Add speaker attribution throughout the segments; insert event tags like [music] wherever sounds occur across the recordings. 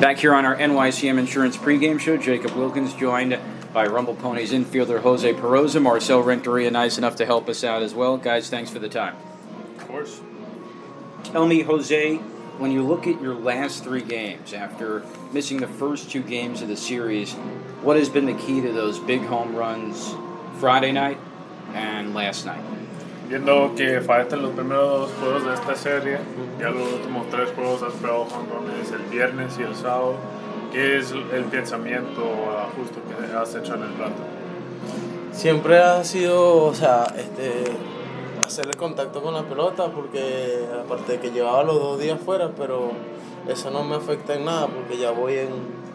Speaker 1: Back here on our NYCM Insurance pregame show, Jacob Wilkins joined by Rumble Ponies infielder Jose Perosa. Marcel Renteria, nice enough to help us out as well. Guys, thanks for the time.
Speaker 2: Of course.
Speaker 1: Tell me, Jose, when you look at your last three games after missing the first two games of the series, what has been the key to those big home runs Friday night and last night?
Speaker 2: Viendo que fallaste los primeros juegos de esta serie, ya los últimos tres juegos has pegado jonrones el viernes y el sábado. ¿Qué es el pensamiento justo que has hecho en el plato?
Speaker 3: Siempre ha sido, o sea, este, hacer el contacto con la pelota, porque aparte de que llevaba los dos días fuera, pero eso no me afecta en nada, porque ya voy en,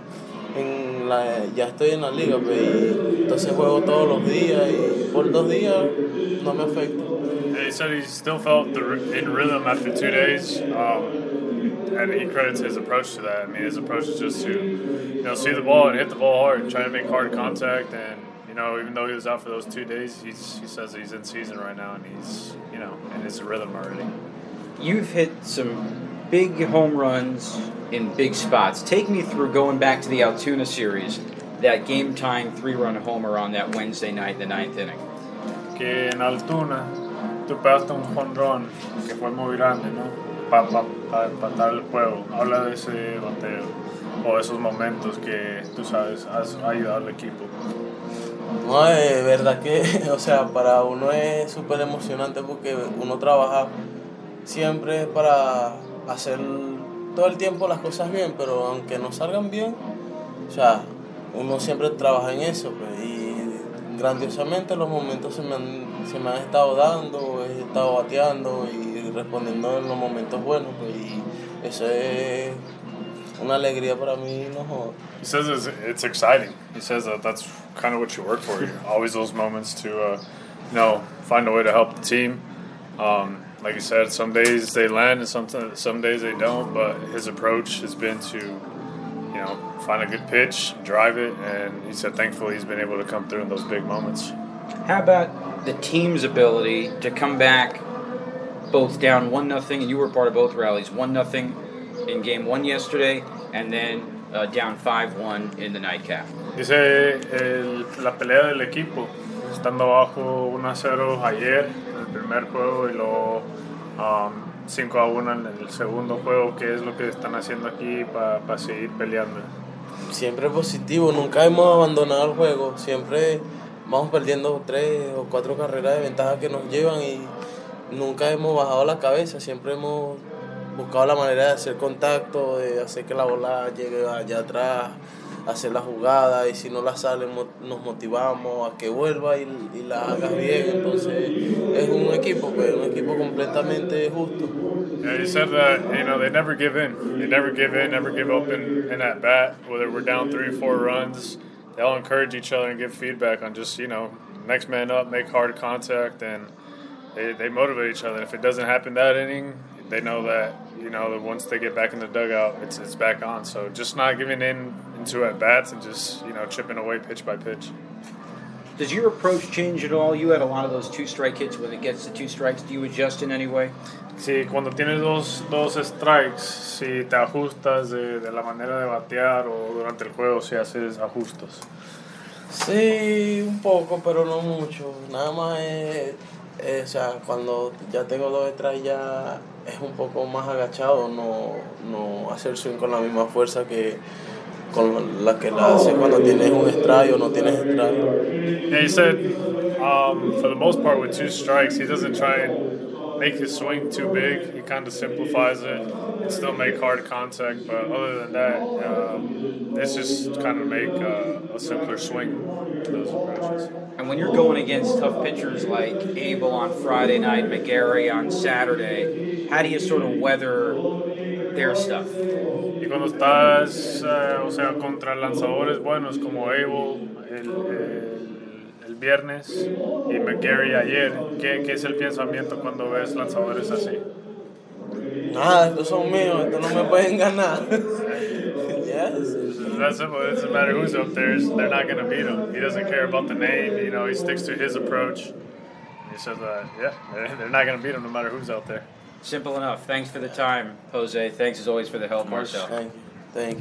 Speaker 3: en la, ya estoy en la liga, pues, y entonces juego todos los días y por dos días no me afecta.
Speaker 2: He said he still felt the, in rhythm after two days, um, and he credits his approach to that. I mean, his approach is just to, you know, see the ball and hit the ball hard, try to make hard contact, and you know, even though he was out for those two days, he's, he says he's in season right now, and he's, you know, in his rhythm already.
Speaker 1: You've hit some big home runs in big spots. Take me through going back to the Altoona series, that game time three run homer on that Wednesday night the ninth inning.
Speaker 2: Que en Altoona tú pegaste un jonrón que fue muy grande, ¿no? Para pa, pa empatar el juego. Habla de ese bateo o esos momentos que tú sabes has ayudado al equipo.
Speaker 3: No, es verdad que, [laughs] o sea, para uno es súper emocionante porque uno trabaja siempre para hacer todo el tiempo las cosas bien, pero aunque no salgan bien, o sea, uno siempre trabaja en eso, pues, y grandiosamente los momentos se me, han, se me han estado dando, he estado bateando y respondiendo en los momentos buenos, pues, y eso es una alegría para mí, no joder.
Speaker 2: He says it's, it's exciting. He says that that's kind of what you work for. [laughs] always those moments to, uh, you know, find a way to help the team. Um, like I said, some days they land and some some days they don't. But his approach has been to, you know, find a good pitch, drive it, and he said thankfully he's been able to come through in those big moments.
Speaker 1: How about the team's ability to come back, both down one nothing, and you were part of both rallies, one nothing in game one yesterday, and then uh, down 5-1 in the nightcap.
Speaker 2: Dice el, la pelea del equipo, estando abajo 1-0 ayer en el primer juego y luego um, 5-1 en el segundo juego, ¿qué es lo que están haciendo aquí para pa seguir peleando?
Speaker 3: Siempre positivo, nunca hemos abandonado el juego, siempre vamos perdiendo tres o cuatro carreras de ventaja que nos llevan y nunca hemos bajado la cabeza, siempre hemos buscado la manera de hacer contacto, de hacer que la bola llegue allá atrás, hacer la jugada y si no la sale nos motivamos a que vuelva y, la hagas bien. Entonces equipo completamente justo.
Speaker 2: Yeah, he said that you know they never give in. They never give in, never give up in, in at bat. Whether we're down three, four runs, they all encourage each other and give feedback on just you know next man up, make hard contact, and they, they motivate each other. If it doesn't happen that inning, they know that you know that once they get back in the dugout, it's it's back on. So just not giving in into at bats and just you know chipping away pitch by pitch.
Speaker 1: Does your approach change at all? You had a lot of those two strike hits when it gets to two strikes. Do you adjust in any way?
Speaker 2: Sí, cuando tienes dos, dos strikes, si te ajustas de, de la manera de batear o durante el juego, si haces ajustos.
Speaker 3: Sí, un poco, pero no mucho. Nada más es eh, o sea, cuando ya tengo dos detrás ya es un poco más agachado, no, no hacer swing con la misma fuerza que con la que la hace cuando tienes un strike o no tienes strike.
Speaker 2: Yeah, he said um, for the most part with two strikes, he doesn't try and make his swing too big. He kind of simplifies it and still make hard contact. But other than that, um, it's just kind of make uh, a simpler swing to those approaches.
Speaker 1: And when you're going against tough pitchers like Abel on Friday night, McGarry on Saturday, how do you sort of weather their stuff?
Speaker 2: Y cuando estás, uh, o sea, contra lanzadores buenos como Abel, el, el el viernes y McGarry ayer. ¿Qué, ¿Qué, es el pensamiento cuando ves lanzadores así?
Speaker 3: Nada, estos son míos, estos no me pueden ganar. [laughs] yes.
Speaker 2: That's simple. It doesn't matter who's up there. They're not going to beat him. He doesn't care about the name. You know, he sticks to his approach. He says, uh, yeah, they're not going to beat him no matter who's out there.
Speaker 1: Simple enough. Thanks for the time, Jose. Thanks as always for the help, Marcel.
Speaker 3: Thank you. Thank you.